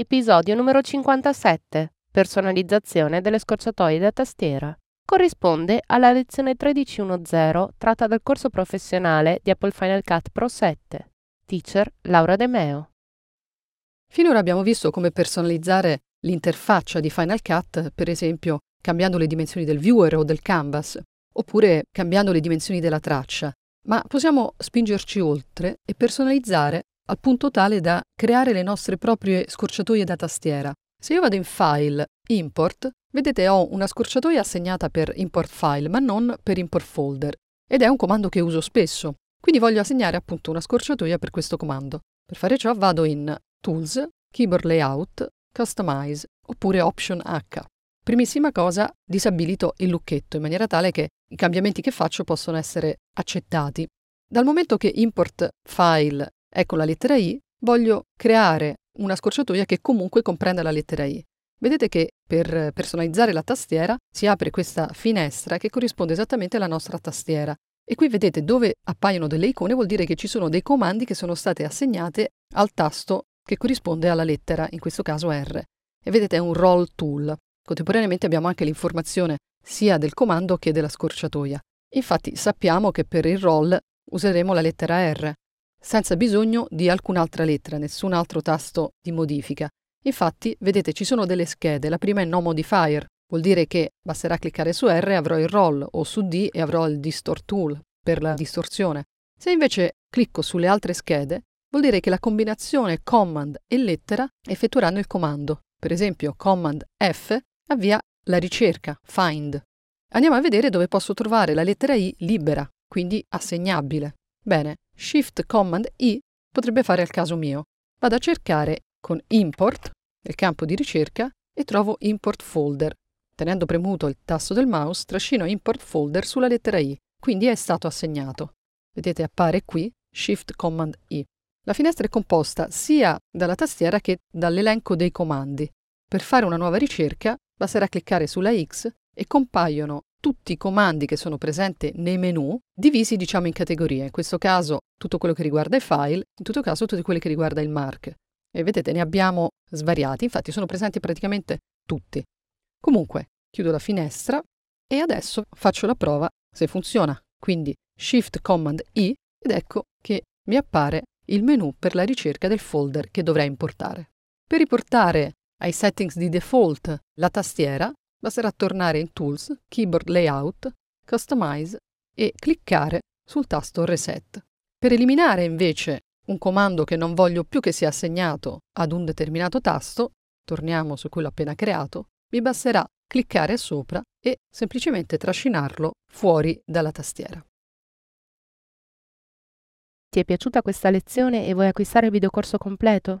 Episodio numero 57. Personalizzazione delle scorciatoie da tastiera. Corrisponde alla lezione 1310 tratta dal corso professionale di Apple Final Cut Pro 7. Teacher Laura De Meo. Finora abbiamo visto come personalizzare l'interfaccia di Final Cut, per esempio cambiando le dimensioni del viewer o del canvas, oppure cambiando le dimensioni della traccia, ma possiamo spingerci oltre e personalizzare al punto tale da creare le nostre proprie scorciatoie da tastiera. Se io vado in File, Import, vedete ho una scorciatoia assegnata per Import File, ma non per Import Folder, ed è un comando che uso spesso, quindi voglio assegnare appunto una scorciatoia per questo comando. Per fare ciò vado in Tools, Keyboard Layout, Customize oppure Option H. Primissima cosa, disabilito il lucchetto in maniera tale che i cambiamenti che faccio possono essere accettati. Dal momento che Import File Ecco la lettera I, voglio creare una scorciatoia che comunque comprenda la lettera I. Vedete che per personalizzare la tastiera si apre questa finestra che corrisponde esattamente alla nostra tastiera. E qui vedete dove appaiono delle icone vuol dire che ci sono dei comandi che sono state assegnate al tasto che corrisponde alla lettera, in questo caso R. E vedete è un roll tool. Contemporaneamente abbiamo anche l'informazione sia del comando che della scorciatoia. Infatti sappiamo che per il roll useremo la lettera R senza bisogno di alcun'altra lettera, nessun altro tasto di modifica. Infatti, vedete, ci sono delle schede. La prima è No Modifier, vuol dire che basterà cliccare su R e avrò il roll, o su D e avrò il Distort Tool per la distorsione. Se invece clicco sulle altre schede, vuol dire che la combinazione Command e lettera effettueranno il comando. Per esempio, Command F avvia la ricerca, Find. Andiamo a vedere dove posso trovare la lettera I libera, quindi assegnabile. Bene, Shift Command I potrebbe fare al caso mio. Vado a cercare con Import nel campo di ricerca e trovo Import Folder. Tenendo premuto il tasto del mouse, trascino Import Folder sulla lettera I, quindi è stato assegnato. Vedete appare qui Shift Command I. La finestra è composta sia dalla tastiera che dall'elenco dei comandi. Per fare una nuova ricerca basterà cliccare sulla X e compaiono tutti i comandi che sono presenti nei menu divisi diciamo in categorie. In questo caso tutto quello che riguarda i file, in tutto caso tutti quelli che riguarda il mark. E vedete ne abbiamo svariati, infatti sono presenti praticamente tutti. Comunque chiudo la finestra e adesso faccio la prova se funziona. Quindi Shift Command I ed ecco che mi appare il menu per la ricerca del folder che dovrei importare. Per riportare ai settings di default la tastiera basterà tornare in Tools, Keyboard Layout, Customize e cliccare sul tasto Reset. Per eliminare invece un comando che non voglio più che sia assegnato ad un determinato tasto, torniamo su quello appena creato, mi basterà cliccare sopra e semplicemente trascinarlo fuori dalla tastiera. Ti è piaciuta questa lezione e vuoi acquistare il videocorso completo?